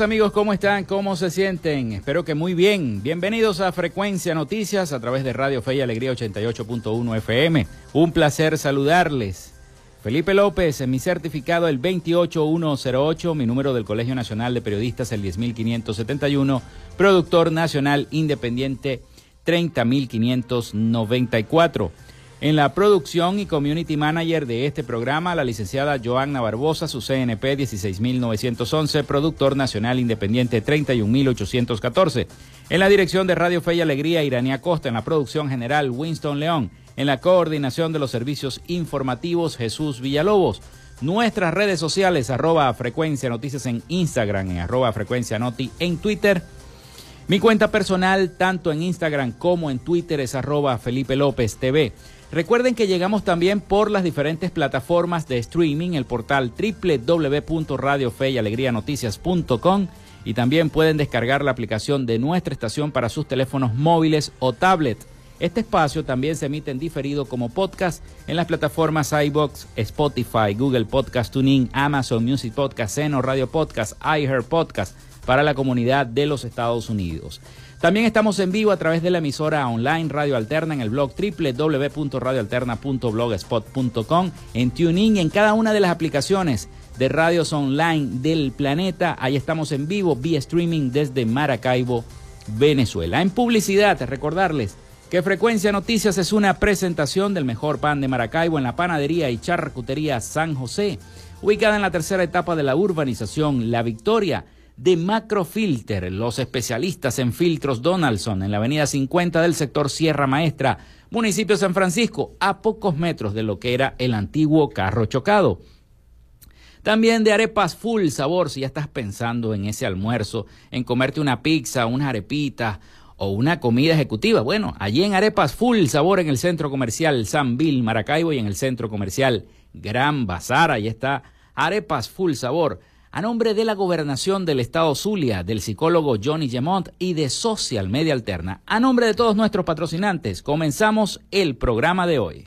Amigos, ¿cómo están? ¿Cómo se sienten? Espero que muy bien. Bienvenidos a Frecuencia Noticias a través de Radio Fe y Alegría 88.1 FM. Un placer saludarles. Felipe López, en mi certificado el 28108, mi número del Colegio Nacional de Periodistas el 10571, productor nacional independiente 30594. En la producción y community manager de este programa, la licenciada Joanna Barbosa, su CNP 16911, productor nacional independiente 31814. En la dirección de Radio Fe y Alegría, Iranía Costa. En la producción general, Winston León. En la coordinación de los servicios informativos, Jesús Villalobos. Nuestras redes sociales, arroba frecuencia noticias en Instagram, en arroba frecuencia noti en Twitter. Mi cuenta personal, tanto en Instagram como en Twitter, es arroba Felipe López TV. Recuerden que llegamos también por las diferentes plataformas de streaming, el portal www.radiofeyalegrianoticias.com y también pueden descargar la aplicación de nuestra estación para sus teléfonos móviles o tablet. Este espacio también se emite en diferido como podcast en las plataformas iBox, Spotify, Google Podcast Tuning, Amazon Music Podcast, Seno Radio Podcast, iHeart Podcast para la comunidad de los Estados Unidos. También estamos en vivo a través de la emisora online Radio Alterna en el blog www.radioalterna.blogspot.com, en TuneIn y en cada una de las aplicaciones de radios online del planeta. Ahí estamos en vivo vía streaming desde Maracaibo, Venezuela. En publicidad, recordarles que Frecuencia Noticias es una presentación del mejor pan de Maracaibo en la panadería y charcutería San José, ubicada en la tercera etapa de la urbanización La Victoria de Macrofilter, los especialistas en filtros Donaldson, en la avenida 50 del sector Sierra Maestra, municipio San Francisco, a pocos metros de lo que era el antiguo carro chocado. También de arepas full sabor, si ya estás pensando en ese almuerzo, en comerte una pizza, unas arepitas o una comida ejecutiva. Bueno, allí en Arepas Full Sabor en el centro comercial San Bill Maracaibo y en el centro comercial Gran Bazar, ahí está Arepas Full Sabor a nombre de la gobernación del estado Zulia, del psicólogo Johnny Gemont y de Social Media Alterna. A nombre de todos nuestros patrocinantes, comenzamos el programa de hoy.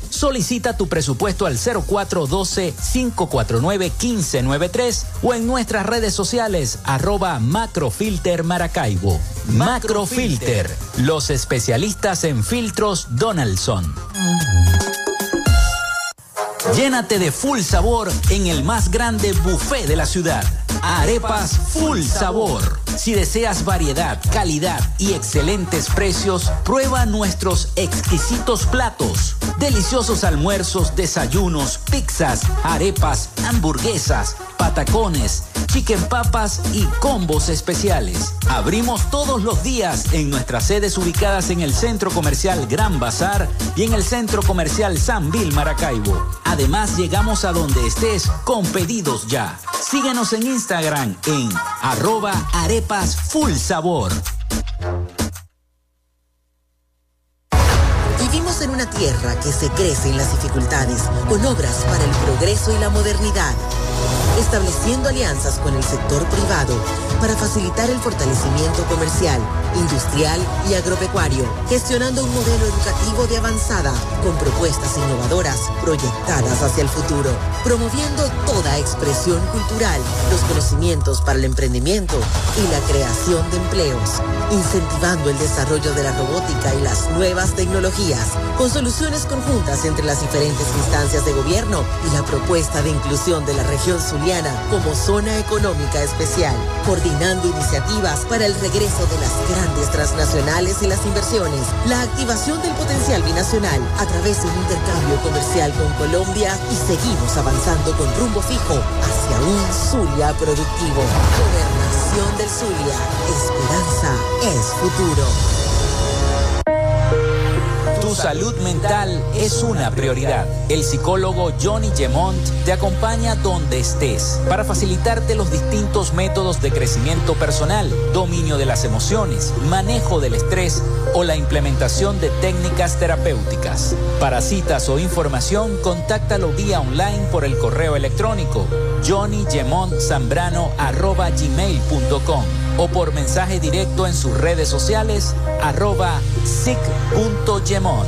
Solicita tu presupuesto al 0412-549-1593 o en nuestras redes sociales arroba Macrofilter Maracaibo. Macrofilter, los especialistas en filtros Donaldson. Llénate de full sabor en el más grande buffet de la ciudad. Arepas Full Sabor. Si deseas variedad, calidad y excelentes precios, prueba nuestros exquisitos platos. Deliciosos almuerzos, desayunos, pizzas, arepas, hamburguesas, patacones, chicken papas y combos especiales. Abrimos todos los días en nuestras sedes ubicadas en el Centro Comercial Gran Bazar y en el Centro Comercial San Vil Maracaibo. Además, llegamos a donde estés con pedidos ya. Síguenos en Instagram en arroba arepas full sabor. Vivimos en una tierra que se crece en las dificultades, con obras para el progreso y la modernidad estableciendo alianzas con el sector privado para facilitar el fortalecimiento comercial, industrial y agropecuario, gestionando un modelo educativo de avanzada con propuestas innovadoras proyectadas hacia el futuro, promoviendo toda expresión cultural, los conocimientos para el emprendimiento y la creación de empleos, incentivando el desarrollo de la robótica y las nuevas tecnologías, con soluciones conjuntas entre las diferentes instancias de gobierno y la propuesta de inclusión de la región Zuliana como zona económica especial, coordinando iniciativas para el regreso de las grandes transnacionales y las inversiones, la activación del potencial binacional a través de un intercambio comercial con Colombia y seguimos avanzando con rumbo fijo hacia un Zulia productivo. Gobernación del Zulia. Esperanza es futuro. Tu salud mental es una prioridad. El psicólogo Johnny Gemont te acompaña donde estés para facilitarte los distintos métodos de crecimiento personal, dominio de las emociones, manejo del estrés o la implementación de técnicas terapéuticas. Para citas o información, contáctalo vía online por el correo electrónico johnnygemontzambrano.gmail.com o por mensaje directo en sus redes sociales arroba sic.gemont.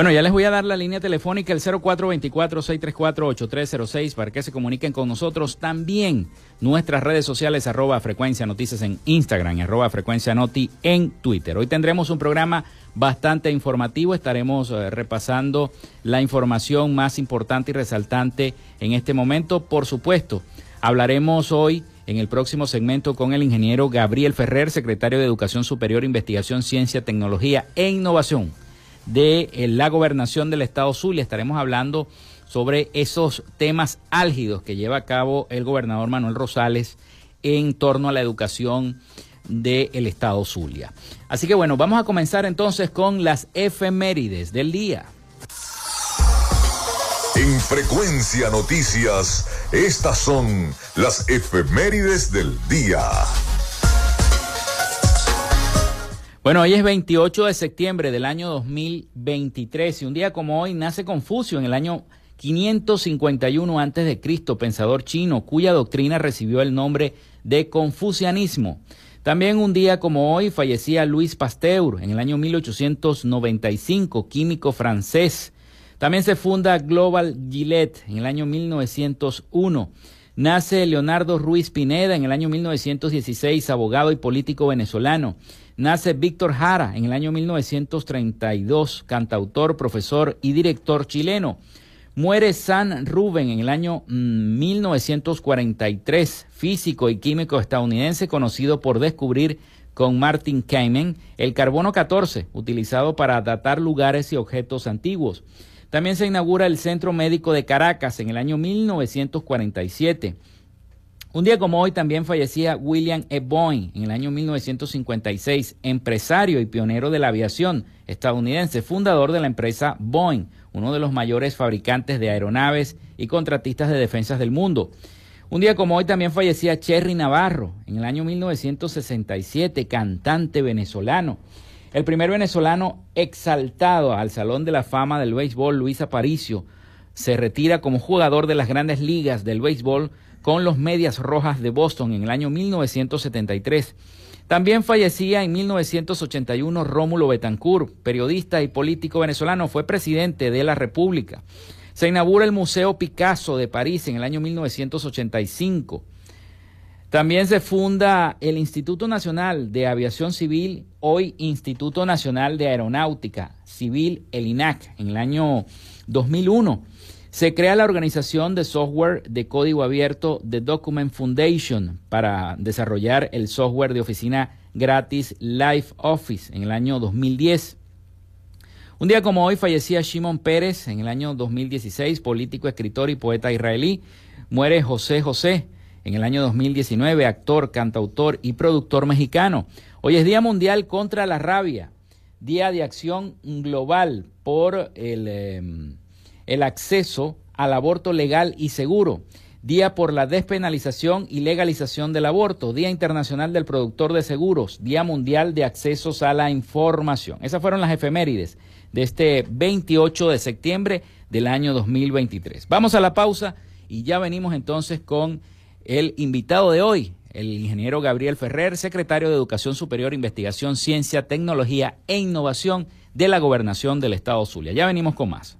Bueno, ya les voy a dar la línea telefónica, el 0424-634-8306, para que se comuniquen con nosotros. También nuestras redes sociales, arroba frecuencia noticias en Instagram, arroba frecuencia noti en Twitter. Hoy tendremos un programa bastante informativo. Estaremos eh, repasando la información más importante y resaltante en este momento. Por supuesto, hablaremos hoy en el próximo segmento con el ingeniero Gabriel Ferrer, secretario de Educación Superior, Investigación, Ciencia, Tecnología e Innovación de eh, la gobernación del estado Zulia. Estaremos hablando sobre esos temas álgidos que lleva a cabo el gobernador Manuel Rosales en torno a la educación del estado Zulia. Así que bueno, vamos a comenzar entonces con las efemérides del día. En frecuencia noticias, estas son las efemérides del día. Bueno, hoy es 28 de septiembre del año 2023 y un día como hoy nace Confucio en el año 551 a.C., pensador chino cuya doctrina recibió el nombre de confucianismo. También un día como hoy fallecía Luis Pasteur en el año 1895, químico francés. También se funda Global Gillette en el año 1901. Nace Leonardo Ruiz Pineda en el año 1916, abogado y político venezolano. Nace Víctor Jara en el año 1932, cantautor, profesor y director chileno. Muere San Rubén en el año 1943, mm, físico y químico estadounidense conocido por descubrir con Martin Kaimen, el carbono 14, utilizado para datar lugares y objetos antiguos. También se inaugura el Centro Médico de Caracas en el año 1947. Un día como hoy también fallecía William E. Boeing en el año 1956, empresario y pionero de la aviación estadounidense, fundador de la empresa Boeing, uno de los mayores fabricantes de aeronaves y contratistas de defensas del mundo. Un día como hoy también fallecía Cherry Navarro en el año 1967, cantante venezolano. El primer venezolano exaltado al Salón de la Fama del Béisbol, Luis Aparicio, se retira como jugador de las grandes ligas del béisbol con los Medias Rojas de Boston en el año 1973. También fallecía en 1981 Rómulo Betancourt, periodista y político venezolano, fue presidente de la República. Se inaugura el Museo Picasso de París en el año 1985. También se funda el Instituto Nacional de Aviación Civil, hoy Instituto Nacional de Aeronáutica Civil, el INAC, en el año 2001. Se crea la organización de software de código abierto The Document Foundation para desarrollar el software de oficina gratis Life Office en el año 2010. Un día como hoy fallecía Shimon Pérez en el año 2016, político, escritor y poeta israelí. Muere José José en el año 2019, actor, cantautor y productor mexicano. Hoy es Día Mundial contra la Rabia, Día de Acción Global por el, em, el acceso al aborto legal y seguro. Día por la despenalización y legalización del aborto, Día Internacional del Productor de Seguros, Día Mundial de Accesos a la Información. Esas fueron las efemérides de este 28 de septiembre del año 2023. Vamos a la pausa y ya venimos entonces con el invitado de hoy, el ingeniero Gabriel Ferrer, secretario de Educación Superior, Investigación, Ciencia, Tecnología e Innovación de la Gobernación del Estado Zulia. Ya venimos con más.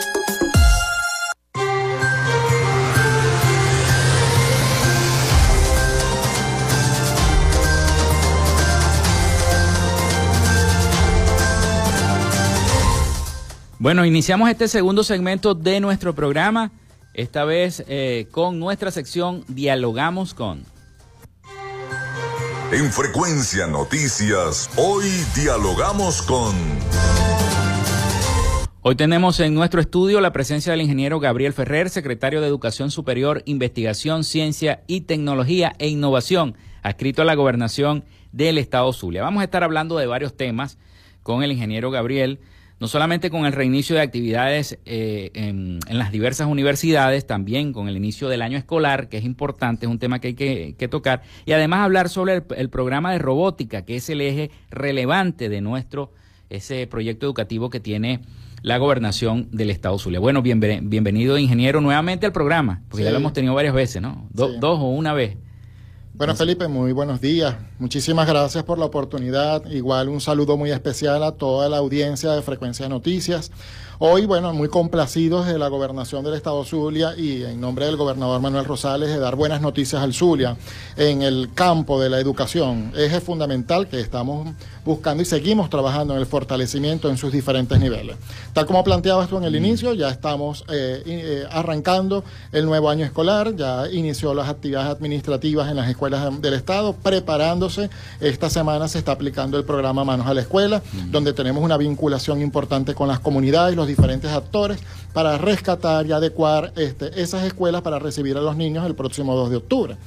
Bueno, iniciamos este segundo segmento de nuestro programa, esta vez eh, con nuestra sección Dialogamos con. En Frecuencia Noticias, hoy dialogamos con... Hoy tenemos en nuestro estudio la presencia del ingeniero Gabriel Ferrer, secretario de Educación Superior, Investigación, Ciencia y Tecnología e Innovación, adscrito a la gobernación del Estado Zulia. Vamos a estar hablando de varios temas con el ingeniero Gabriel no solamente con el reinicio de actividades eh, en, las diversas universidades, también con el inicio del año escolar, que es importante, es un tema que hay que, tocar, y además hablar sobre el, programa de robótica, que es el eje relevante de nuestro, ese proyecto educativo que tiene la gobernación del Estado Zulia. Bueno, bienvenido, ingeniero, nuevamente al programa, porque ya lo hemos tenido varias veces, ¿no? Dos o una vez. Bueno, Felipe, muy buenos días. Muchísimas gracias por la oportunidad. Igual un saludo muy especial a toda la audiencia de Frecuencia Noticias. Hoy, bueno, muy complacidos de la gobernación del Estado Zulia y en nombre del gobernador Manuel Rosales de dar buenas noticias al Zulia en el campo de la educación. Eje fundamental que estamos buscando y seguimos trabajando en el fortalecimiento en sus diferentes niveles. Tal como planteaba esto en el inicio, ya estamos eh, eh, arrancando el nuevo año escolar, ya inició las actividades administrativas en las escuelas del Estado, preparándose. Esta semana se está aplicando el programa Manos a la Escuela, donde tenemos una vinculación importante con las comunidades y los diferentes actores para rescatar y adecuar este, esas escuelas para recibir a los niños el próximo 2 de octubre.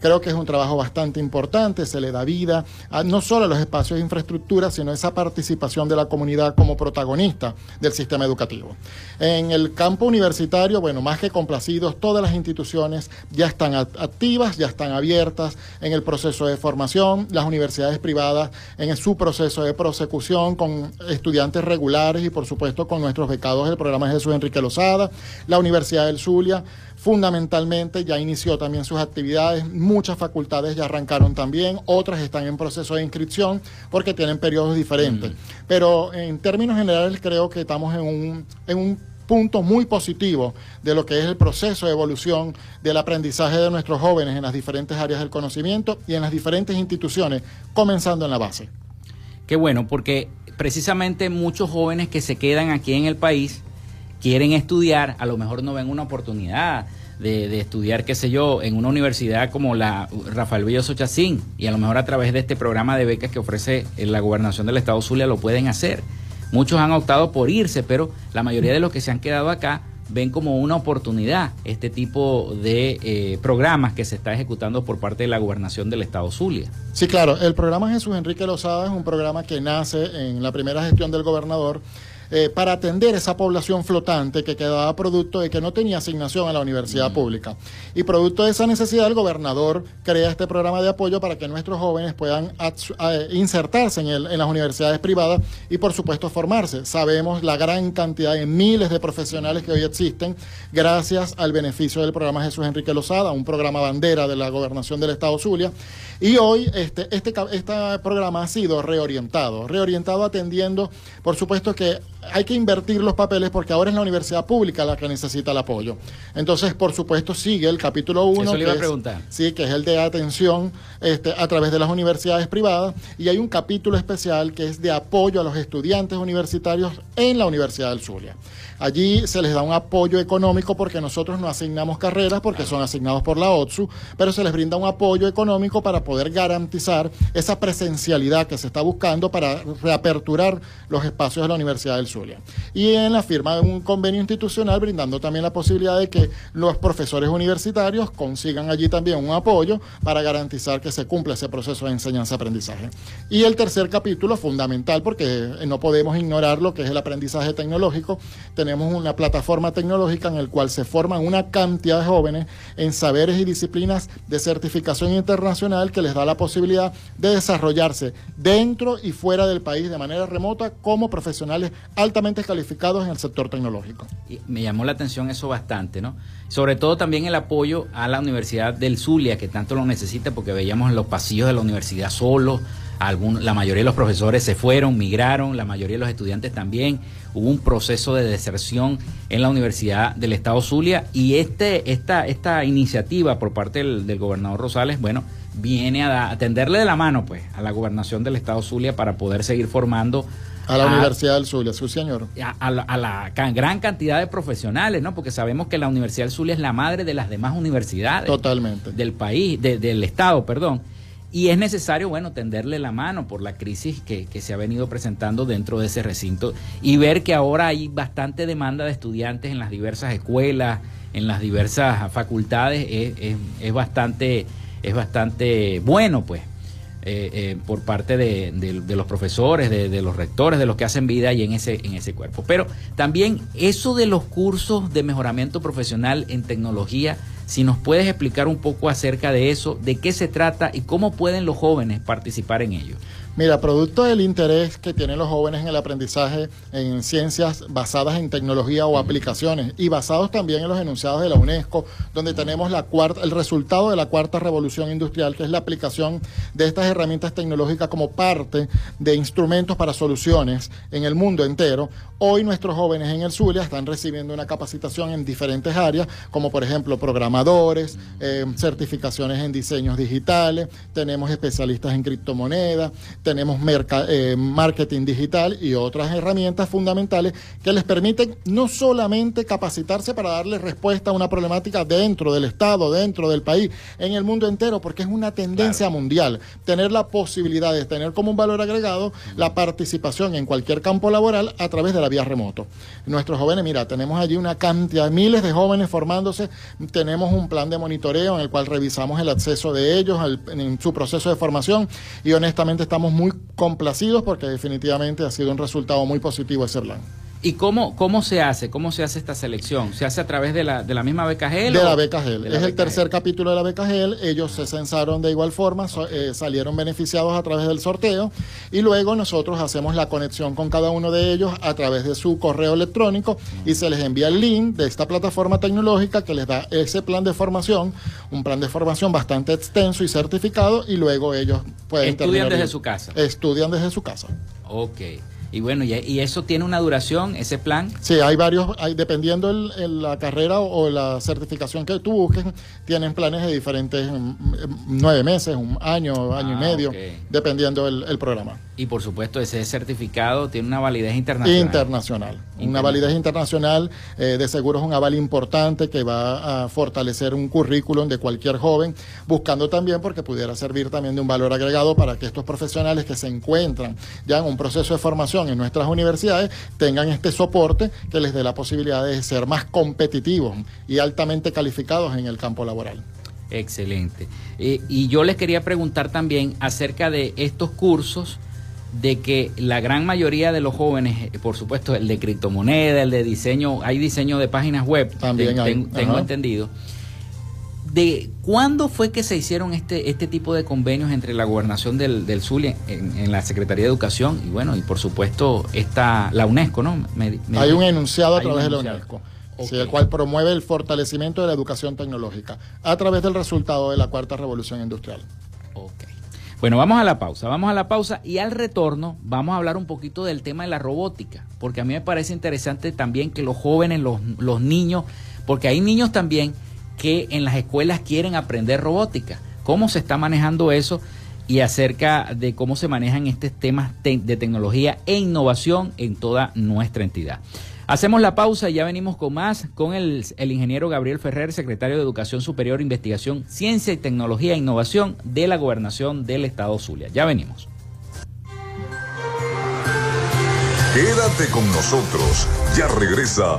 Creo que es un trabajo bastante importante, se le da vida a, no solo a los espacios de infraestructura, sino esa participación de la comunidad como protagonista del sistema educativo. En el campo universitario, bueno, más que complacidos, todas las instituciones ya están activas, ya están abiertas en el proceso de formación, las universidades privadas en su proceso de prosecución con estudiantes regulares y por supuesto con nuestros becados del programa Jesús Enrique Lozada, la Universidad del Zulia, fundamentalmente ya inició también sus actividades, muchas facultades ya arrancaron también, otras están en proceso de inscripción porque tienen periodos diferentes. Mm. Pero en términos generales creo que estamos en un, en un punto muy positivo de lo que es el proceso de evolución del aprendizaje de nuestros jóvenes en las diferentes áreas del conocimiento y en las diferentes instituciones, comenzando en la base. Qué bueno, porque precisamente muchos jóvenes que se quedan aquí en el país quieren estudiar, a lo mejor no ven una oportunidad de, estudiar, qué sé yo, en una universidad como la Rafael Belloso Chacín, y a lo mejor a través de este programa de becas que ofrece la gobernación del Estado Zulia lo pueden hacer. Muchos han optado por irse, pero la mayoría de los que se han quedado acá ven como una oportunidad este tipo de eh, programas que se está ejecutando por parte de la gobernación del Estado Zulia. Sí, claro, el programa Jesús Enrique Lozada es un programa que nace en la primera gestión del gobernador eh, para atender esa población flotante que quedaba producto de que no tenía asignación a la universidad mm. pública. Y producto de esa necesidad, el gobernador crea este programa de apoyo para que nuestros jóvenes puedan insertarse en, en las universidades privadas y, por supuesto, formarse. Sabemos la gran cantidad de miles de profesionales que hoy existen gracias al beneficio del programa Jesús Enrique Lozada, un programa bandera de la gobernación del Estado Zulia. Y hoy este, este, este programa ha sido reorientado, reorientado atendiendo, por supuesto que hay que invertir los papeles porque ahora es la universidad pública la que necesita el apoyo. Entonces, por supuesto, sigue el capítulo 1. Eso le iba a preguntar. Sí, que es el de atención este, a través de las universidades privadas. Y hay un capítulo especial que es de apoyo a los estudiantes universitarios en la Universidad del Zulia. Allí se les da un apoyo económico porque nosotros no asignamos carreras porque son asignados por la OTSU, pero se les brinda un apoyo económico para poder garantizar esa presencialidad que se está buscando para reaperturar los espacios de la Universidad del Zulia. Y en la firma de un convenio institucional brindando también la posibilidad de que los profesores universitarios consigan allí también un apoyo para garantizar que se cumpla ese proceso de enseñanza-aprendizaje. Y el tercer capítulo, fundamental, porque no podemos ignorar lo que es el aprendizaje tecnológico, una plataforma tecnológica en la cual se forman una cantidad de jóvenes en saberes y disciplinas de certificación internacional que les da la posibilidad de desarrollarse dentro y fuera del país de manera remota como profesionales altamente calificados en el sector tecnológico. Y me llamó la atención eso bastante, ¿no? Sobre todo también el apoyo a la Universidad del Zulia, que tanto lo necesita porque veíamos los pasillos de la universidad solos, la mayoría de los profesores se fueron, migraron, la mayoría de los estudiantes también. Hubo un proceso de deserción en la Universidad del Estado Zulia y este, esta, esta iniciativa por parte del, gobernador Rosales, bueno, viene a, tenderle de la mano pues a la gobernación del Estado Zulia para poder seguir formando a la Universidad del Zulia, su señor. A, la, gran cantidad de profesionales, ¿no? Porque sabemos que la Universidad del Zulia es la madre de las demás universidades. Totalmente. Del país, del Estado, perdón. Y es necesario, bueno, tenderle la mano por la crisis que, se ha venido presentando dentro de ese recinto y ver que ahora hay bastante demanda de estudiantes en las diversas escuelas, en las diversas facultades, es, bastante, es bastante bueno, pues. Eh, eh, por parte de, los profesores, de, de, los rectores, de los que hacen vida ahí en ese, en ese cuerpo. Pero también eso de los cursos de mejoramiento profesional en tecnología si nos puedes explicar un poco acerca de eso, de qué se trata y cómo pueden los jóvenes participar en ello. Mira, producto del interés que tienen los jóvenes en el aprendizaje en ciencias basadas en tecnología o aplicaciones y basados también en los enunciados de la UNESCO, donde tenemos la cuarta, el resultado de la cuarta revolución industrial, que es la aplicación de estas herramientas tecnológicas como parte de instrumentos para soluciones en el mundo entero. Hoy nuestros jóvenes en el Zulia están recibiendo una capacitación en diferentes áreas, como por ejemplo programadores, eh, certificaciones en diseños digitales, tenemos especialistas en criptomonedas, tenemos eh, marketing digital y otras herramientas fundamentales que les permiten no solamente capacitarse para darle respuesta a una problemática dentro del Estado, dentro del país, en el mundo entero, porque es una tendencia mundial. Tener la posibilidad de tener como un valor agregado la participación en cualquier campo laboral a través de la vía remoto. Nuestros jóvenes, mira, tenemos allí una cantidad, miles de jóvenes formándose, tenemos un plan de monitoreo en el cual revisamos el acceso de ellos en su proceso de formación y honestamente estamos muy complacidos porque definitivamente ha sido un resultado muy positivo ese plan. ¿Y cómo, cómo se hace? ¿Cómo se hace esta selección? ¿Se hace a través de la, de la misma beca GEL? De la beca GEL. es el tercer capítulo de la beca GEL. Ellos se censaron de igual forma, eh, salieron beneficiados a través del sorteo y luego nosotros hacemos la conexión con cada uno de ellos a través de su correo electrónico y se les envía el link de esta plataforma tecnológica que les da ese plan de formación, un plan de formación bastante extenso y certificado y luego ellos pueden... Estudian desde su casa. Estudian desde su casa. Ok. Y bueno, y, eso tiene una duración, ese plan. Sí, hay varios, hay, dependiendo el, la carrera o, la certificación que tú busques, tienen planes de diferentes mm, mm, nueve meses, un año, año y ah, medio, dependiendo el, programa. Y por supuesto, ese certificado tiene una validez internacional. Internacional. Una validez internacional, eh, de seguro es un aval importante que va a fortalecer un currículum de cualquier joven, buscando también porque pudiera servir también de un valor agregado para que estos profesionales que se encuentran ya en un proceso de formación, en nuestras universidades tengan este soporte que les dé la posibilidad de ser más competitivos y altamente calificados en el campo laboral. Excelente. Eh, y yo les quería preguntar también acerca de estos cursos de que la gran mayoría de los jóvenes, eh, por supuesto, el de criptomoneda, el de diseño, hay diseño de páginas web, también tengo entendido de cuándo fue que se hicieron este, este tipo de convenios entre la gobernación del, del Zulia en, la Secretaría de Educación y bueno, y por supuesto está la UNESCO, ¿no? hay un enunciado a través de la UNESCO. el cual promueve el fortalecimiento de la educación tecnológica a través del resultado de la cuarta revolución industrial. Ok. Bueno, vamos a la pausa, vamos a la pausa y al retorno vamos a hablar un poquito del tema de la robótica, porque a mí me parece interesante también que los jóvenes, los, los niños, porque hay niños también que en las escuelas quieren aprender robótica. ¿Cómo se está manejando eso? Y acerca de cómo se manejan estos temas de tecnología e innovación en toda nuestra entidad. Hacemos la pausa y ya venimos con más con el, el, ingeniero Gabriel Ferrer, secretario de Educación Superior, Investigación, Ciencia y Tecnología e Innovación de la Gobernación del Estado Zulia. Ya venimos. Quédate con nosotros. Ya regresa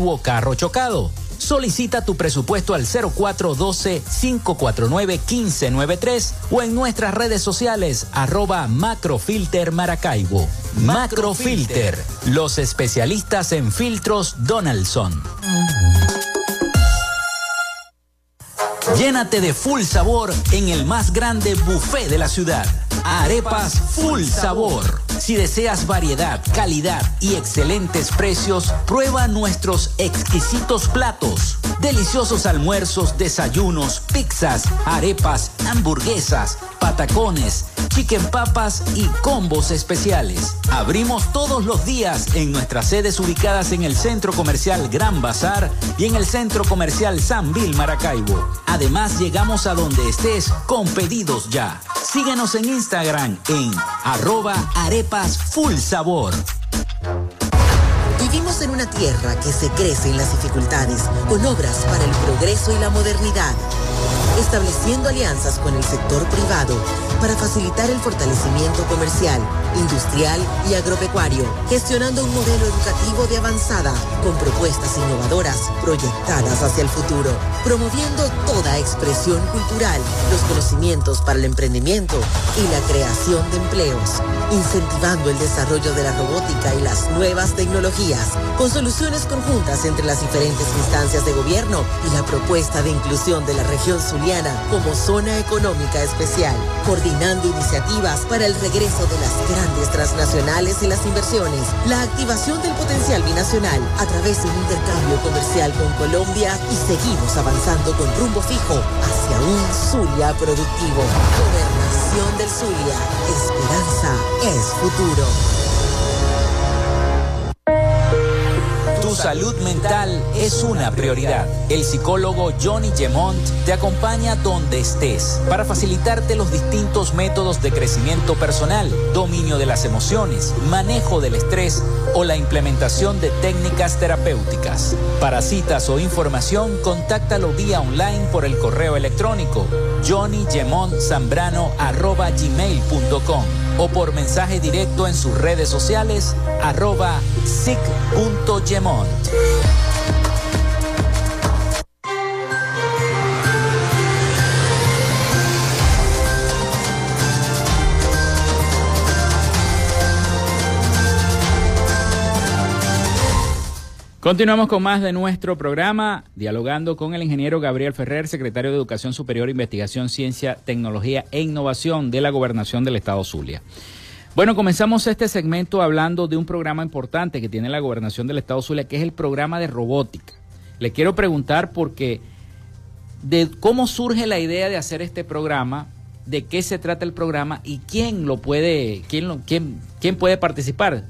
carro chocado. Solicita tu presupuesto al 0412-549-1593 o en nuestras redes sociales arroba Macrofilter Maracaibo. Macrofilter, los especialistas en filtros Donaldson. Llénate de full sabor en el más grande buffet de la ciudad. Arepas Full Sabor. Si deseas variedad, calidad y excelentes precios, prueba nuestros exquisitos platos. Deliciosos almuerzos, desayunos, pizzas, arepas, hamburguesas, patacones, chicken papas y combos especiales. Abrimos todos los días en nuestras sedes ubicadas en el Centro Comercial Gran Bazar y en el Centro Comercial San Vil Maracaibo. Además, llegamos a donde estés con pedidos ya. Síguenos en Instagram en arroba arepas full sabor. Vivimos en una tierra que se crece en las dificultades, con obras para el progreso y la modernidad, estableciendo alianzas con el sector privado para facilitar el fortalecimiento comercial, industrial y agropecuario, gestionando un modelo educativo de avanzada con propuestas innovadoras proyectadas hacia el futuro, promoviendo toda expresión cultural, los conocimientos para el emprendimiento y la creación de empleos, incentivando el desarrollo de la robótica y las nuevas tecnologías, con soluciones conjuntas entre las diferentes instancias de gobierno y la propuesta de inclusión de la región como zona económica especial, coordinando iniciativas para el regreso de las grandes transnacionales y las inversiones, la activación del potencial binacional a través de un intercambio comercial con Colombia y seguimos avanzando con rumbo fijo hacia un Zulia productivo. Gobernación del Zulia. Esperanza es futuro. Tu salud mental es una prioridad. El psicólogo Johnny Gemont te acompaña donde estés para facilitarte los distintos métodos de crecimiento personal, dominio de las emociones, manejo del estrés o la implementación de técnicas terapéuticas. Para citas o información, contáctalo vía online por el correo electrónico johnnygemontzambrano.gmail.com o por mensaje directo en sus redes sociales arroba sic.gemont. Continuamos con más de nuestro programa, dialogando con el ingeniero Gabriel Ferrer, secretario de Educación Superior, Investigación, Ciencia, Tecnología e Innovación de la Gobernación del Estado Zulia. Bueno, comenzamos este segmento hablando de un programa importante que tiene la Gobernación del Estado Zulia, que es el programa de robótica. Le quiero preguntar porque de cómo surge la idea de hacer este programa, de qué se trata el programa y quién lo puede, quién, lo, quién, quién puede participar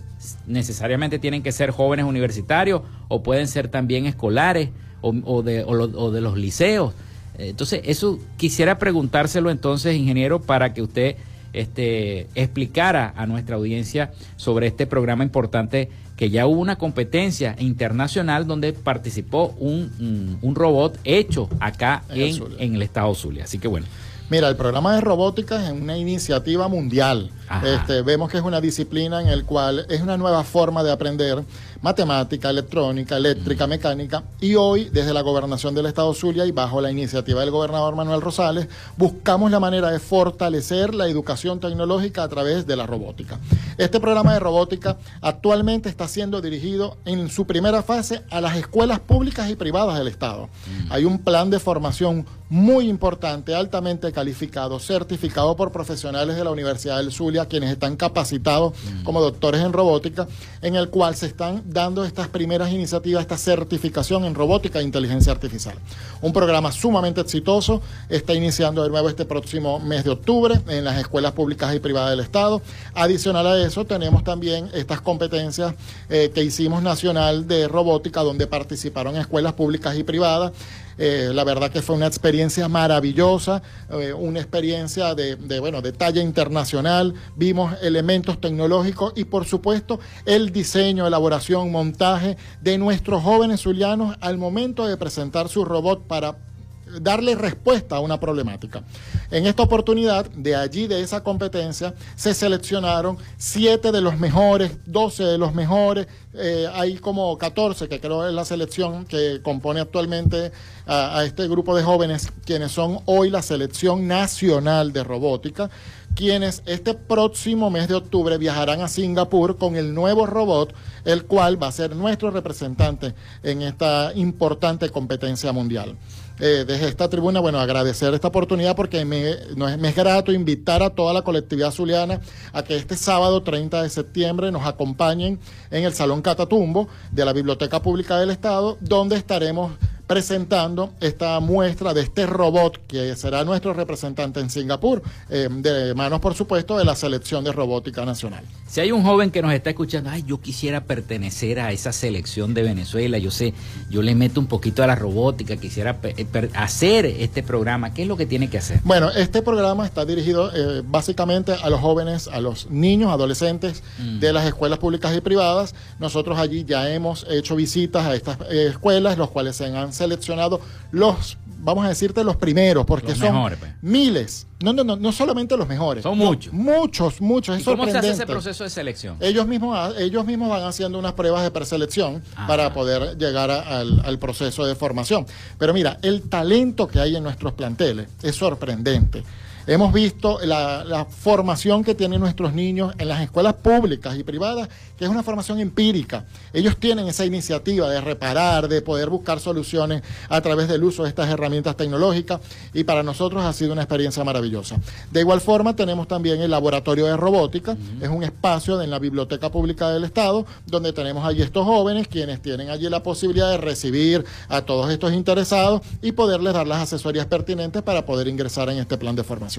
necesariamente tienen que ser jóvenes universitarios o pueden ser también escolares o, de, o, de los liceos. Entonces, eso quisiera preguntárselo entonces, ingeniero, para que usted este, explicara a nuestra audiencia sobre este programa importante que ya hubo una competencia internacional donde participó un, un, robot hecho acá en, en, el estado Zulia. Así que bueno. Mira, el programa de robótica es una iniciativa mundial. Este, vemos que es una disciplina en el cual es una nueva forma de aprender matemática, electrónica, eléctrica, mecánica, y hoy desde la gobernación del Estado Zulia y bajo la iniciativa del gobernador Manuel Rosales, buscamos la manera de fortalecer la educación tecnológica a través de la robótica. Este programa de robótica actualmente está siendo dirigido en su primera fase a las escuelas públicas y privadas del Estado. Mm. Hay un plan de formación muy importante, altamente calificado, certificado por profesionales de la Universidad del Zulia Quienes están capacitados mm. como doctores en robótica, en el cual se están dando estas primeras iniciativas, esta certificación en robótica e inteligencia artificial. Un programa sumamente exitoso, está iniciando de nuevo este próximo mes de octubre en las escuelas públicas y privadas del Estado. Adicional a eso, tenemos también estas competencias eh, que hicimos nacional de robótica, donde participaron escuelas públicas y privadas. Eh, la verdad que fue una experiencia maravillosa, eh, una experiencia de, de, bueno, de talla internacional. Vimos elementos tecnológicos y, por supuesto, el diseño, elaboración, montaje de nuestros jóvenes zulianos al momento de presentar su robot para darle respuesta a una problemática. En esta oportunidad, de allí, de esa competencia, se seleccionaron siete de los mejores, doce de los mejores, eh, hay como 14 que creo es la selección que compone actualmente a, este grupo de jóvenes, quienes son hoy la selección nacional de robótica, quienes este próximo mes de octubre viajarán a Singapur con el nuevo robot, el cual va a ser nuestro representante en esta importante competencia mundial. Eh, desde esta tribuna, bueno, agradecer esta oportunidad porque me, me es grato invitar a toda la colectividad zuliana a que este sábado 30 de septiembre nos acompañen en el Salón Catatumbo de la Biblioteca Pública del Estado, donde estaremos presentando esta muestra de este robot que será nuestro representante en Singapur, eh, de manos, por supuesto, de la selección de robótica nacional. Si hay un joven que nos está escuchando, ay, yo quisiera pertenecer a esa selección de Venezuela, yo sé, yo le meto un poquito a la robótica, quisiera eh, hacer este programa, ¿qué es lo que tiene que hacer? Bueno, este programa está dirigido eh, básicamente a los jóvenes, a los niños, adolescentes mm. de las escuelas públicas y privadas. Nosotros allí ya hemos hecho visitas a estas escuelas, los cuales se han seleccionado los, vamos a decirte, los primeros, porque son pues. miles. No, no, no, no solamente los mejores. Son muchos. muchos, muchos. Es ¿Cómo se hace ese proceso de selección? Ellos mismos, ellos mismos van haciendo unas pruebas de preselección para poder llegar al, al proceso de formación. Pero mira, el talento que hay en nuestros planteles es sorprendente. Hemos visto la, formación que tienen nuestros niños en las escuelas públicas y privadas, que es una formación empírica. Ellos tienen esa iniciativa de reparar, de poder buscar soluciones a través del uso de estas herramientas tecnológicas y para nosotros ha sido una experiencia maravillosa. De igual forma tenemos también el laboratorio de robótica, es un espacio en la Biblioteca Pública del Estado donde tenemos allí estos jóvenes quienes tienen allí la posibilidad de recibir a todos estos interesados y poderles dar las asesorías pertinentes para poder ingresar en este plan de formación.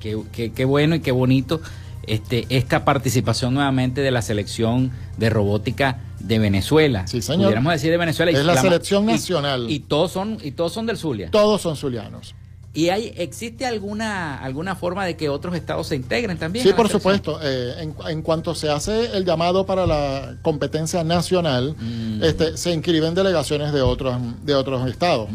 Qué, bueno y qué bonito este, esta participación nuevamente de la selección de robótica de Venezuela. Sí, señor. Pudiéramos decir de Venezuela. Es la, selección nacional. Y, todos son, y todos son del Zulia. Todos son zulianos. ¿Y hay, existe alguna, alguna forma de que otros estados se integren también? Sí, por supuesto. Eh, en, en, cuanto se hace el llamado para la competencia nacional, mm. este, se inscriben delegaciones de otros, de otros estados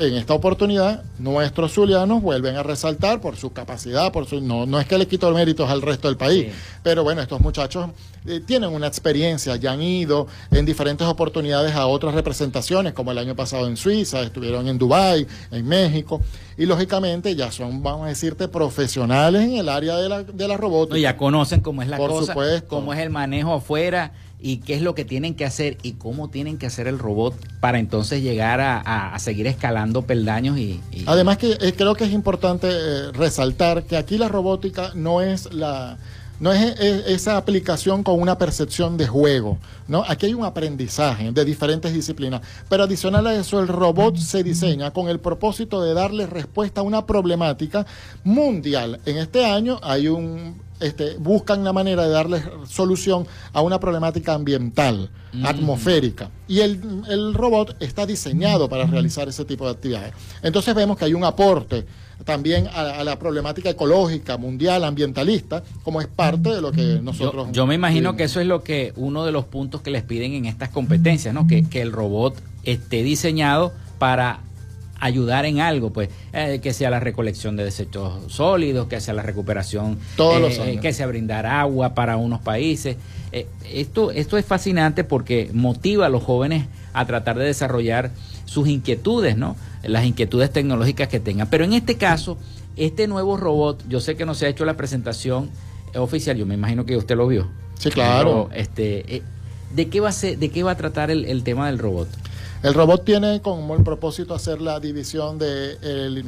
en esta oportunidad, nuestros zulianos vuelven a resaltar por su capacidad, por su no, no es que le quito méritos al resto del país, pero bueno, estos muchachos eh, tienen una experiencia, ya han ido en diferentes oportunidades a otras representaciones, como el año pasado en Suiza, estuvieron en Dubái, en México, y lógicamente ya son, vamos a decirte, profesionales en el área de la, de la robótica. ya conocen cómo es la por cosa, cómo es el manejo afuera y qué es lo que tienen que hacer y cómo tienen que hacer el robot para entonces llegar a, seguir escalando peldaños y, además que eh, creo que es importante eh, resaltar que aquí la robótica no es la no es, esa aplicación con una percepción de juego, ¿no? Aquí hay un aprendizaje de diferentes disciplinas, pero adicional a eso el robot se diseña con el propósito de darle respuesta a una problemática mundial. En este año hay un este, buscan la manera de darle solución a una problemática ambiental, mm. atmosférica. Y el, robot está diseñado para realizar ese tipo de actividades. Entonces vemos que hay un aporte también a, la problemática ecológica, mundial, ambientalista, como es parte de lo que nosotros... Yo, me imagino que eso es lo que uno de los puntos que les piden en estas competencias, ¿no? Que, que el robot esté diseñado para ayudar en algo, pues, eh, que sea la recolección de desechos sólidos, que sea la recuperación, Todos eh, que sea brindar agua para unos países. Eh, esto, esto es fascinante porque motiva a los jóvenes a tratar de desarrollar sus inquietudes, ¿no? Las inquietudes tecnológicas que tengan. Pero en este caso, este nuevo robot, yo sé que no se ha hecho la presentación oficial, yo me imagino que usted lo vio. Sí, claro. este, ¿de qué va a ser, de qué va a tratar el, el tema del robot? El robot tiene como el propósito hacer la división de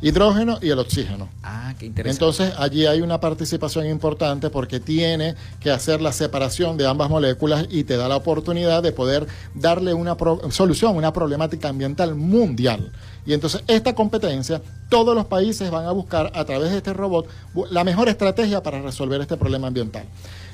hidrógeno y el oxígeno. Ah, qué interesante. Entonces allí hay una participación importante porque tiene que hacer la separación de ambas moléculas y te da la oportunidad de poder darle una solución, una problemática ambiental mundial. Y entonces esta competencia, todos los países van a buscar a través de este robot la mejor estrategia para resolver este problema ambiental.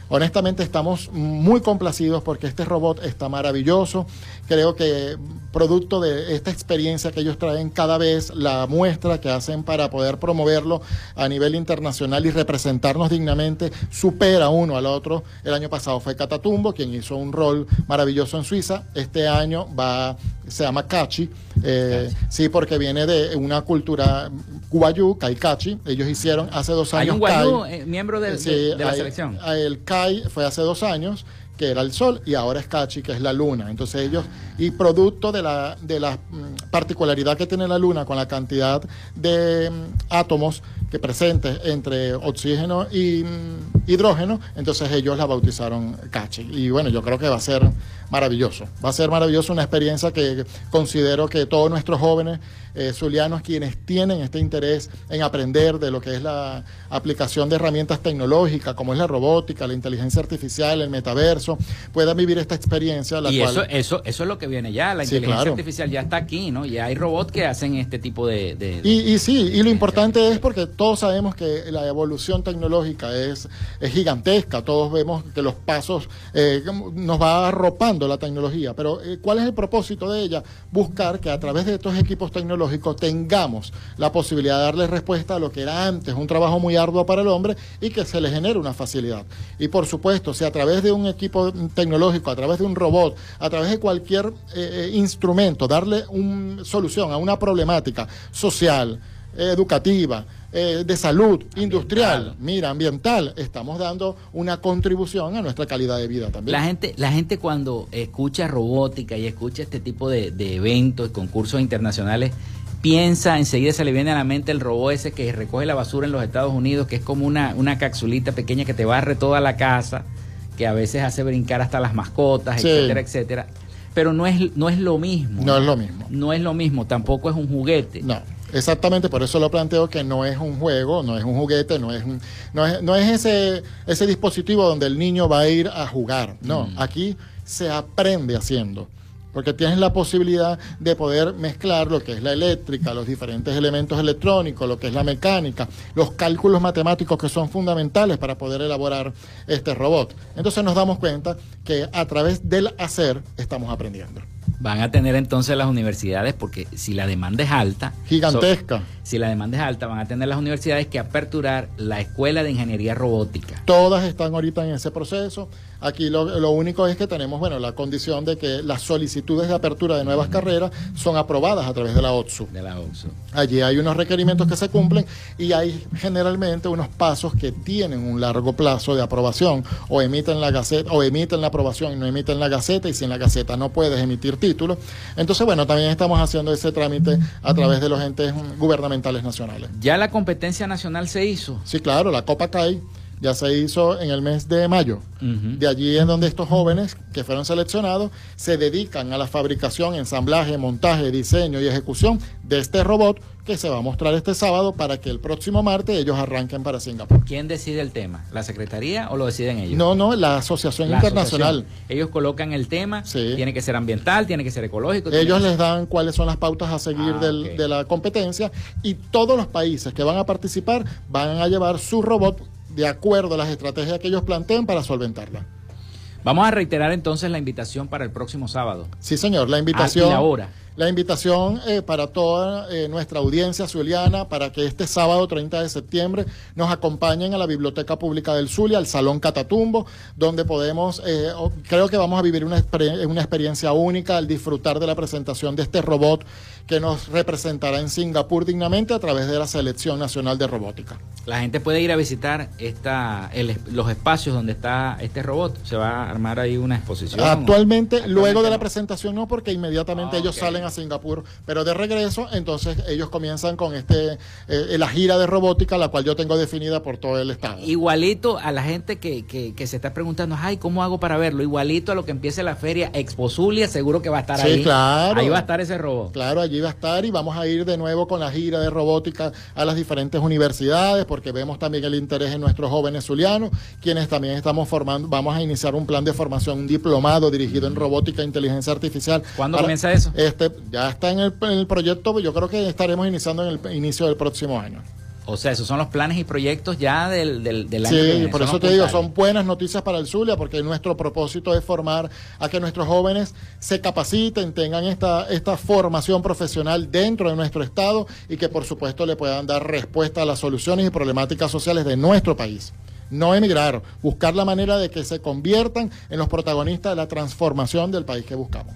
Honestamente estamos muy complacidos porque este robot está maravilloso. Creo que producto de esta experiencia que ellos traen cada vez, la muestra que hacen para poder promoverlo a nivel internacional y representarnos dignamente, supera uno al otro. El año pasado fue Catatumbo, quien hizo un rol maravilloso en Suiza. Este año va, se llama Cachi, eh, sí, porque viene de una cultura guayú, Cachi. Ellos hicieron hace dos años. ¿Hay un guayú eh, miembro de, la selección? El CAI fue hace dos años que era el Sol, y ahora es Cachi, que es la Luna. Entonces ellos, y producto de la, de la mm, particularidad que tiene la Luna con la cantidad de mm, átomos que presentes entre oxígeno y mm, hidrógeno, entonces ellos la bautizaron Cachi. Y bueno, yo creo que va a ser maravilloso. Va a ser maravilloso una experiencia que considero que todos nuestros jóvenes eh, zulianos, quienes tienen este interés en aprender de lo que es la aplicación de herramientas tecnológicas, como es la robótica, la inteligencia artificial, el metaverso, puedan vivir esta experiencia. y eso, eso, eso es lo que viene ya, la inteligencia artificial ya está aquí, ¿no? Ya hay robots que hacen este tipo de... y, sí, y lo importante es porque todos sabemos que la evolución tecnológica es, es gigantesca, todos vemos que los pasos eh, nos va arropando la tecnología, pero eh, ¿cuál es el propósito de ella? Buscar que a través de estos equipos tecnológicos tengamos la posibilidad de darle respuesta a lo que era antes un trabajo muy arduo para el hombre y que se le genere una facilidad. Y por supuesto, si a través de un equipo tecnológico, a través de un robot, a través de cualquier eh, instrumento, darle una solución a una problemática social, educativa, eh, de salud, industrial, mira, ambiental, estamos dando una contribución a nuestra calidad de vida también. La gente, la gente cuando escucha robótica y escucha este tipo de, de eventos, concursos internacionales, piensa, enseguida se le viene a la mente el robot ese que recoge la basura en los Estados Unidos, que es como una, una capsulita pequeña que te barre toda la casa, que a veces hace brincar hasta las mascotas, etcétera, etcétera. Pero no es, no es lo mismo. No es lo mismo. No es lo mismo, tampoco es un juguete. No. Exactamente, por eso lo planteo que no es un juego, no es un juguete, no es, no es, no es ese, ese dispositivo donde el niño va a ir a jugar. No, mm. aquí se aprende haciendo porque tienes la posibilidad de poder mezclar lo que es la eléctrica, los diferentes elementos electrónicos, lo que es la mecánica, los cálculos matemáticos que son fundamentales para poder elaborar este robot. Entonces nos damos cuenta que a través del hacer estamos aprendiendo van a tener entonces las universidades, porque si la demanda es alta, gigantesca. si la demanda es alta, van a tener las universidades que aperturar la escuela de ingeniería robótica. Todas están ahorita en ese proceso. Aquí lo, único es que tenemos, bueno, la condición de que las solicitudes de apertura de nuevas carreras son aprobadas a través de la OTSU. De la OTSU. Allí hay unos requerimientos que se cumplen y hay generalmente unos pasos que tienen un largo plazo de aprobación o emiten la gaceta o emiten la aprobación y no emiten la gaceta y si en la gaceta no puedes emitir título. Entonces, bueno, también estamos haciendo ese trámite a través de los entes gubernamentales nacionales. ¿Ya la competencia nacional se hizo? Sí, claro, la Copa CAI ya se hizo en el mes de mayo. De allí es donde estos jóvenes que fueron seleccionados se dedican a la fabricación, ensamblaje, montaje, diseño y ejecución de este robot que se va a mostrar este sábado para que el próximo martes ellos arranquen para Singapur. ¿Quién decide el tema? ¿La Secretaría o lo deciden ellos? No, no, la Asociación Internacional. Ellos colocan el tema, tiene que ser ambiental, tiene que ser ecológico. Ellos les dan cuáles son las pautas a seguir ah, de la competencia y todos los países que van a participar van a llevar su robot de acuerdo a las estrategias que ellos planteen para solventarla. Vamos a reiterar entonces la invitación para el próximo sábado. Sí, señor, la invitación. la hora. La invitación eh, para toda eh, nuestra audiencia zuliana para que este sábado 30 de septiembre nos acompañen a la Biblioteca Pública del Zulia, al Salón Catatumbo, donde podemos, eh, creo que vamos a vivir una, una experiencia única al disfrutar de la presentación de este robot que nos representará en Singapur dignamente a través de la Selección Nacional de Robótica. La gente puede ir a visitar esta, los espacios donde está este robot. Se va a armar ahí una exposición. Actualmente, luego de la presentación no, porque inmediatamente ellos salen a Singapur, pero de regreso, entonces ellos comienzan con este eh, la gira de robótica, la cual yo tengo definida por todo el estado. Igualito a la gente que, que, se está preguntando, ay, ¿cómo hago para verlo? Igualito a lo que empiece la feria Expo Zulia, seguro que va a estar ahí. Sí, claro. Ahí va a estar ese robot. Claro, allí va a estar y vamos a ir de nuevo con la gira de robótica a las diferentes universidades, porque vemos también el interés en nuestros jóvenes zulianos, quienes también estamos formando, vamos a iniciar un plan de formación, un diplomado dirigido en robótica e inteligencia artificial. ¿Cuándo comienza eso? Este, ya está en el, en el proyecto, yo creo que estaremos iniciando en el inicio del próximo año. O sea, esos son los planes y proyectos ya del, del, del año. Sí, por eso te digo, son buenas noticias para el Zulia, porque nuestro propósito es formar a que nuestros jóvenes se capaciten, tengan esta, esta formación profesional dentro de nuestro Estado y que por supuesto le puedan dar respuesta a las soluciones y problemáticas sociales de nuestro país. No emigrar, buscar la manera de que se conviertan en los protagonistas de la transformación del país que buscamos.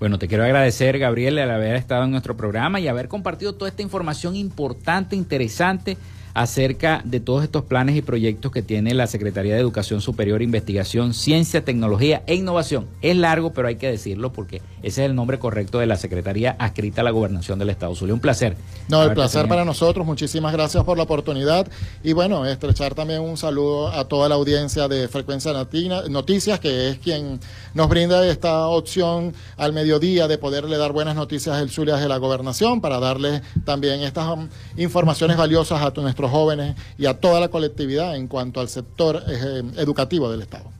Bueno, te quiero agradecer, Gabriel, al haber estado en nuestro programa y haber compartido toda esta información importante, interesante acerca de todos estos planes y proyectos que tiene la Secretaría de Educación Superior, Investigación, Ciencia, Tecnología e Innovación. Es largo, pero hay que decirlo porque ese es el nombre correcto de la Secretaría adscrita a la Gobernación del Estado Zulia. Un placer. No, el placer para nosotros. Muchísimas gracias por la oportunidad. Y bueno, estrechar también un saludo a toda la audiencia de Frecuencia Latina, Noticias, que es quien nos brinda esta opción al mediodía de poderle dar buenas noticias del Zulia de la Gobernación para darle también estas um, informaciones valiosas a nuestros jóvenes y a toda la colectividad en cuanto al sector eh, educativo del Estado.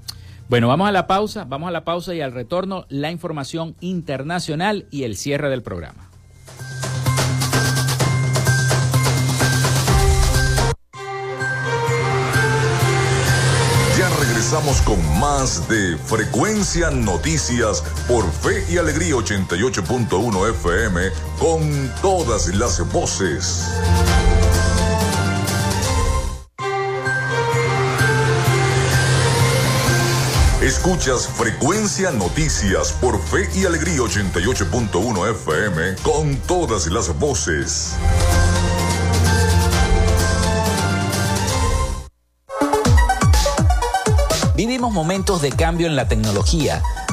Bueno, vamos a la pausa, vamos a la pausa y al retorno la información internacional y el cierre del programa. Ya regresamos con más de Frecuencia Noticias por Fe y Alegría 88.1 FM con todas las voces. Escuchas Frecuencia Noticias por Fe y Alegría 88.1 FM con todas las voces. Vivimos momentos de cambio en la tecnología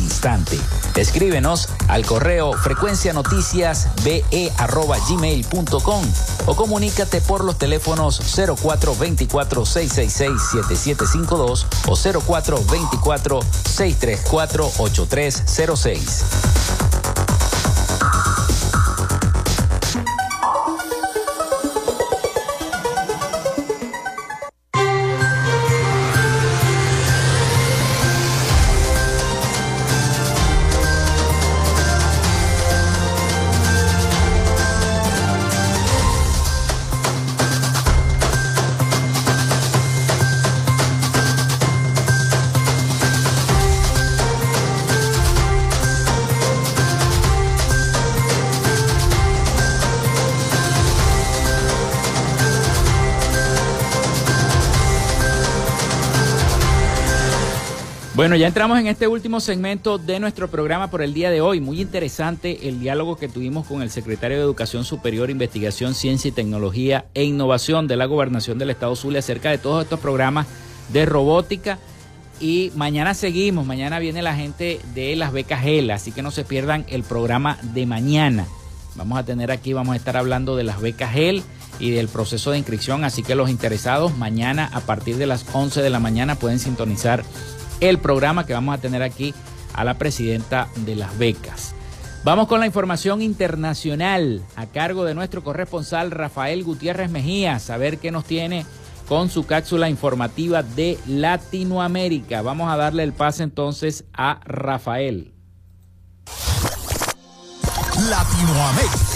instante. Escríbenos al correo frecuencianoticiasbe.gmail.com o comunícate por los teléfonos 0424-666-7752 o 0424-634-8306. Bueno, ya entramos en este último segmento de nuestro programa por el día de hoy. Muy interesante el diálogo que tuvimos con el secretario de Educación Superior, Investigación, Ciencia y Tecnología e Innovación de la Gobernación del Estado Zulia acerca de todos estos programas de robótica. Y mañana seguimos, mañana viene la gente de las becas GEL, así que no se pierdan el programa de mañana. Vamos a tener aquí, vamos a estar hablando de las becas GEL y del proceso de inscripción, así que los interesados mañana a partir de las 11 de la mañana pueden sintonizar el programa que vamos a tener aquí a la presidenta de las becas. Vamos con la información internacional a cargo de nuestro corresponsal Rafael Gutiérrez Mejía, a ver qué nos tiene con su cápsula informativa de Latinoamérica. Vamos a darle el pase entonces a Rafael. Latinoamérica.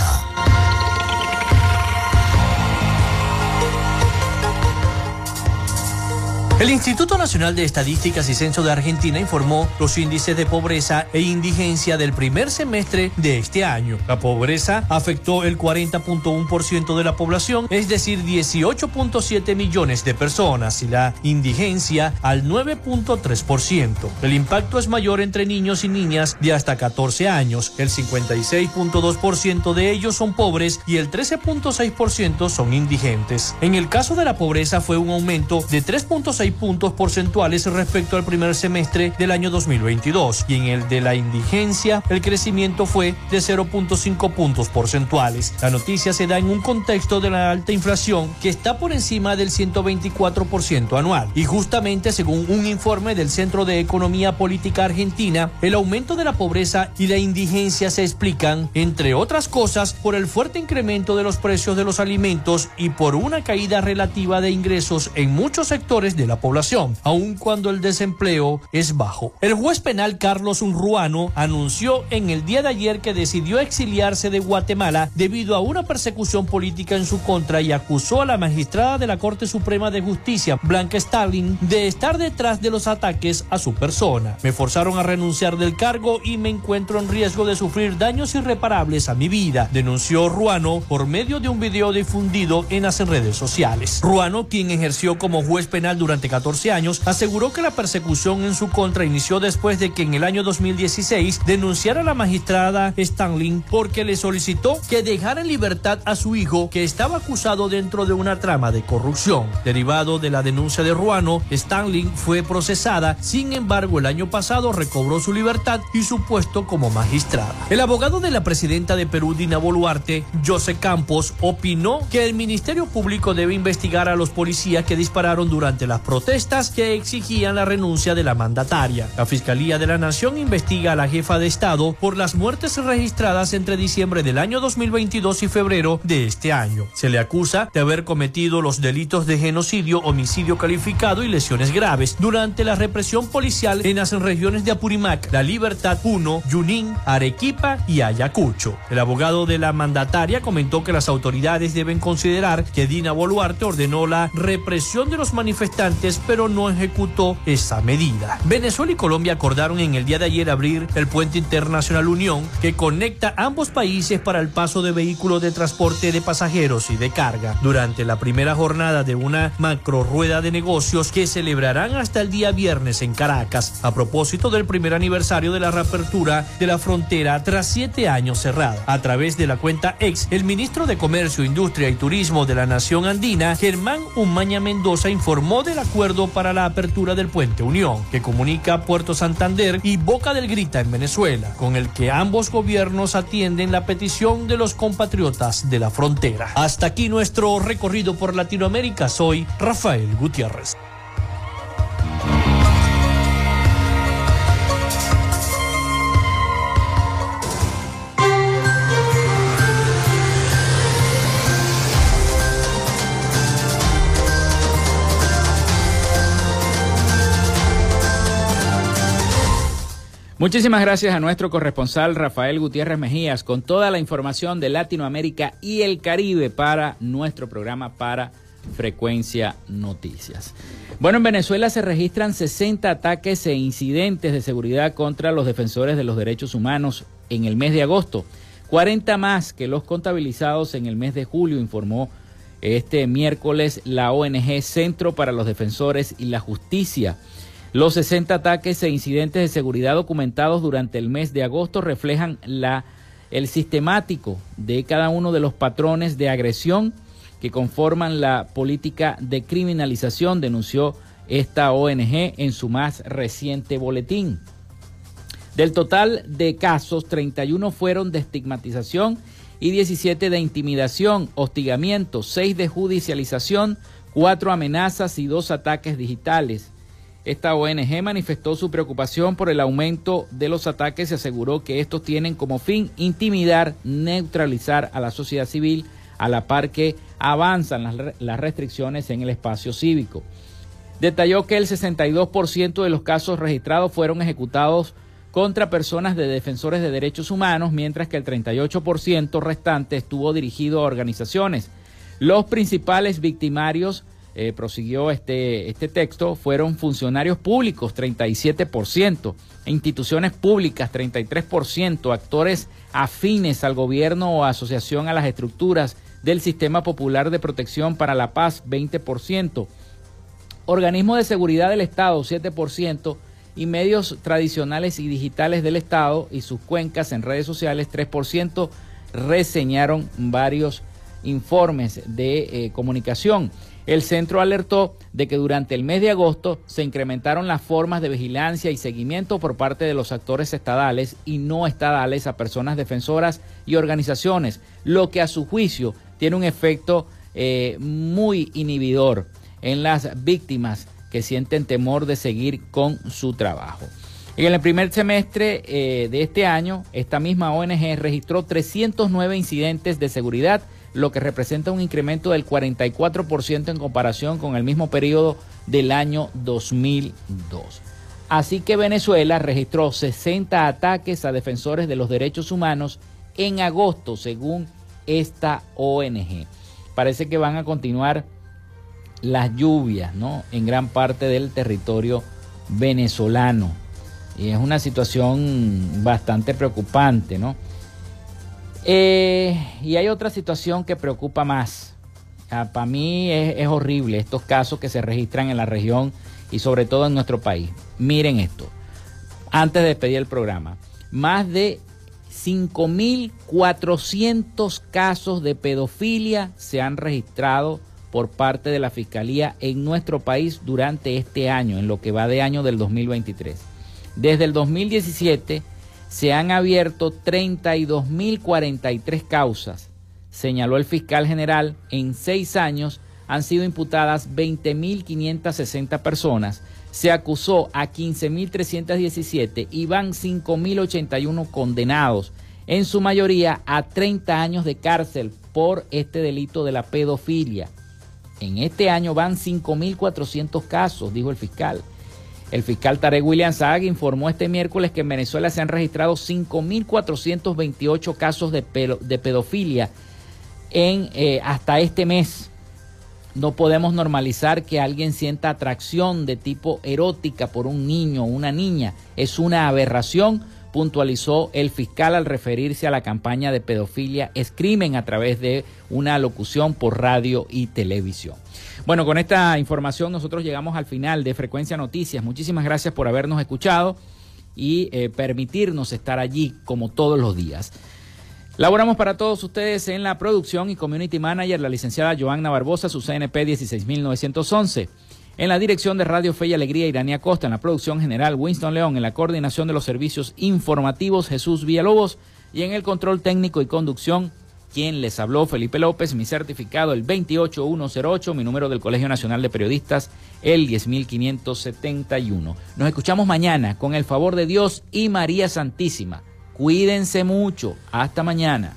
El Instituto Nacional de Estadísticas y Censo de Argentina informó los índices de pobreza e indigencia del primer semestre de este año. La pobreza afectó el 40.1% de la población, es decir, 18.7 millones de personas, y la indigencia al 9.3%. El impacto es mayor entre niños y niñas de hasta 14 años. El 56.2% de ellos son pobres y el 13.6% son indigentes. En el caso de la pobreza fue un aumento de 3.6 puntos porcentuales respecto al primer semestre del año 2022 y en el de la indigencia el crecimiento fue de 0.5 puntos porcentuales. La noticia se da en un contexto de la alta inflación que está por encima del 124% anual y justamente según un informe del Centro de Economía Política Argentina, el aumento de la pobreza y la indigencia se explican, entre otras cosas, por el fuerte incremento de los precios de los alimentos y por una caída relativa de ingresos en muchos sectores de la población, aun cuando el desempleo es bajo. El juez penal Carlos Unruano anunció en el día de ayer que decidió exiliarse de Guatemala debido a una persecución política en su contra y acusó a la magistrada de la Corte Suprema de Justicia, Blanca Stalin, de estar detrás de los ataques a su persona. Me forzaron a renunciar del cargo y me encuentro en riesgo de sufrir daños irreparables a mi vida, denunció Ruano por medio de un video difundido en las redes sociales. Ruano, quien ejerció como juez penal durante 14 años, aseguró que la persecución en su contra inició después de que en el año 2016 denunciara a la magistrada Stanley porque le solicitó que dejara en libertad a su hijo que estaba acusado dentro de una trama de corrupción. Derivado de la denuncia de Ruano, Stanley fue procesada, sin embargo el año pasado recobró su libertad y su puesto como magistrada. El abogado de la presidenta de Perú, Dina Boluarte, José Campos, opinó que el Ministerio Público debe investigar a los policías que dispararon durante las protestas que exigían la renuncia de la mandataria. La Fiscalía de la Nación investiga a la jefa de Estado por las muertes registradas entre diciembre del año 2022 y febrero de este año. Se le acusa de haber cometido los delitos de genocidio, homicidio calificado y lesiones graves durante la represión policial en las regiones de Apurímac, La Libertad 1, Junín, Arequipa y Ayacucho. El abogado de la mandataria comentó que las autoridades deben considerar que Dina Boluarte ordenó la represión de los manifestantes pero no ejecutó esa medida. Venezuela y Colombia acordaron en el día de ayer abrir el puente internacional Unión que conecta ambos países para el paso de vehículos de transporte de pasajeros y de carga. Durante la primera jornada de una macro rueda de negocios que celebrarán hasta el día viernes en Caracas, a propósito del primer aniversario de la reapertura de la frontera tras siete años cerrada. A través de la cuenta ex, el ministro de Comercio, Industria y Turismo de la Nación Andina, Germán Umaña Mendoza, informó de la acuerdo para la apertura del puente Unión, que comunica Puerto Santander y Boca del Grita en Venezuela, con el que ambos gobiernos atienden la petición de los compatriotas de la frontera. Hasta aquí nuestro recorrido por Latinoamérica. Soy Rafael Gutiérrez. Muchísimas gracias a nuestro corresponsal Rafael Gutiérrez Mejías con toda la información de Latinoamérica y el Caribe para nuestro programa para Frecuencia Noticias. Bueno, en Venezuela se registran 60 ataques e incidentes de seguridad contra los defensores de los derechos humanos en el mes de agosto, 40 más que los contabilizados en el mes de julio, informó este miércoles la ONG Centro para los Defensores y la Justicia. Los 60 ataques e incidentes de seguridad documentados durante el mes de agosto reflejan el sistemático de cada uno de los patrones de agresión que conforman la política de criminalización, denunció esta ONG en su más reciente boletín. Del total de casos, 31 fueron de estigmatización y 17 de intimidación, hostigamiento, 6 de judicialización, 4 amenazas y 2 ataques digitales. Esta ONG manifestó su preocupación por el aumento de los ataques y aseguró que estos tienen como fin intimidar, neutralizar a la sociedad civil a la par que avanzan las, restricciones en el espacio cívico. Detalló que el 62% de los casos registrados fueron ejecutados contra personas de defensores de derechos humanos, mientras que el 38% restante estuvo dirigido a organizaciones. Los principales victimarios eh, prosiguió este, este texto, fueron funcionarios públicos, 37%, instituciones públicas, 33%, actores afines al gobierno o asociación a las estructuras del Sistema Popular de Protección para la Paz, 20%, organismos de seguridad del Estado, 7%, y medios tradicionales y digitales del Estado y sus cuencas en redes sociales, 3%, reseñaron varios informes de eh, comunicación. El centro alertó de que durante el mes de agosto se incrementaron las formas de vigilancia y seguimiento por parte de los actores estadales y no estadales a personas defensoras y organizaciones, lo que a su juicio tiene un efecto eh, muy inhibidor en las víctimas que sienten temor de seguir con su trabajo. En el primer semestre eh, de este año, esta misma ONG registró 309 incidentes de seguridad lo que representa un incremento del 44% en comparación con el mismo periodo del año 2002. Así que Venezuela registró 60 ataques a defensores de los derechos humanos en agosto, según esta ONG. Parece que van a continuar las lluvias, ¿no? En gran parte del territorio venezolano. Y es una situación bastante preocupante, ¿no? Eh, y hay otra situación que preocupa más. Ah, para mí es, horrible estos casos que se registran en la región y sobre todo en nuestro país. Miren esto. Antes de despedir el programa, más de 5.400 casos de pedofilia se han registrado por parte de la Fiscalía en nuestro país durante este año, en lo que va de año del 2023. Desde el 2017 se han abierto 32.043 causas, señaló el fiscal general. En seis años han sido imputadas 20.560 personas. Se acusó a 15.317 y van 5.081 condenados, en su mayoría a 30 años de cárcel por este delito de la pedofilia. En este año van 5.400 casos, dijo el fiscal. El fiscal Tarek William Saag informó este miércoles que en Venezuela se han registrado 5.428 casos de, de pedofilia en, eh, hasta este mes. No podemos normalizar que alguien sienta atracción de tipo erótica por un niño o una niña. Es una aberración, puntualizó el fiscal al referirse a la campaña de pedofilia es crimen a través de una locución por radio y televisión. Bueno, con esta información nosotros llegamos al final de Frecuencia Noticias. Muchísimas gracias por habernos escuchado y eh, permitirnos estar allí como todos los días. Laboramos para todos ustedes en la producción y community manager la licenciada Joanna Barbosa, su CNP 16911. En la dirección de Radio Fe y Alegría, Irania Costa. En la producción general, Winston León. En la coordinación de los servicios informativos, Jesús Villalobos. Y en el control técnico y conducción, quien les habló, Felipe López, mi certificado el 28108, mi número del Colegio Nacional de Periodistas el 10571. Nos escuchamos mañana con el favor de Dios y María Santísima. Cuídense mucho. Hasta mañana.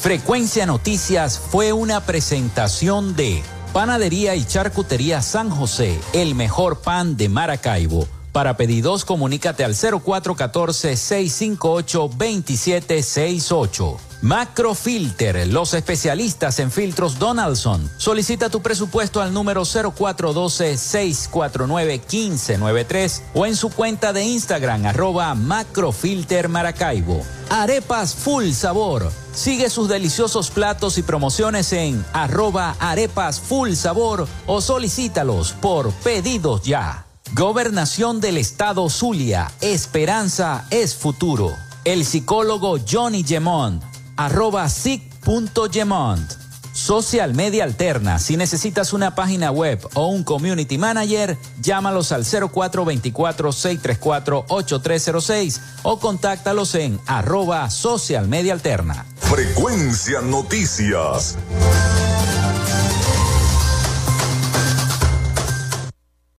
Frecuencia Noticias fue una presentación de Panadería y Charcutería San José, el mejor pan de Maracaibo para pedidos, comunícate al 0414-658-2768. Macrofilter, los especialistas en filtros Donaldson. Solicita tu presupuesto al número 0412-649-1593 o en su cuenta de Instagram arroba Macrofilter Maracaibo. Arepas Full Sabor. Sigue sus deliciosos platos y promociones en arroba arepas full sabor o solicítalos por pedidos ya. Gobernación del Estado Zulia. Esperanza es futuro. El psicólogo Johnny Gemont. Arroba sic.gemont. Social Media Alterna. Si necesitas una página web o un community manager, llámalos al 0424-634-8306 o contáctalos en arroba Social Media Alterna. Frecuencia Noticias.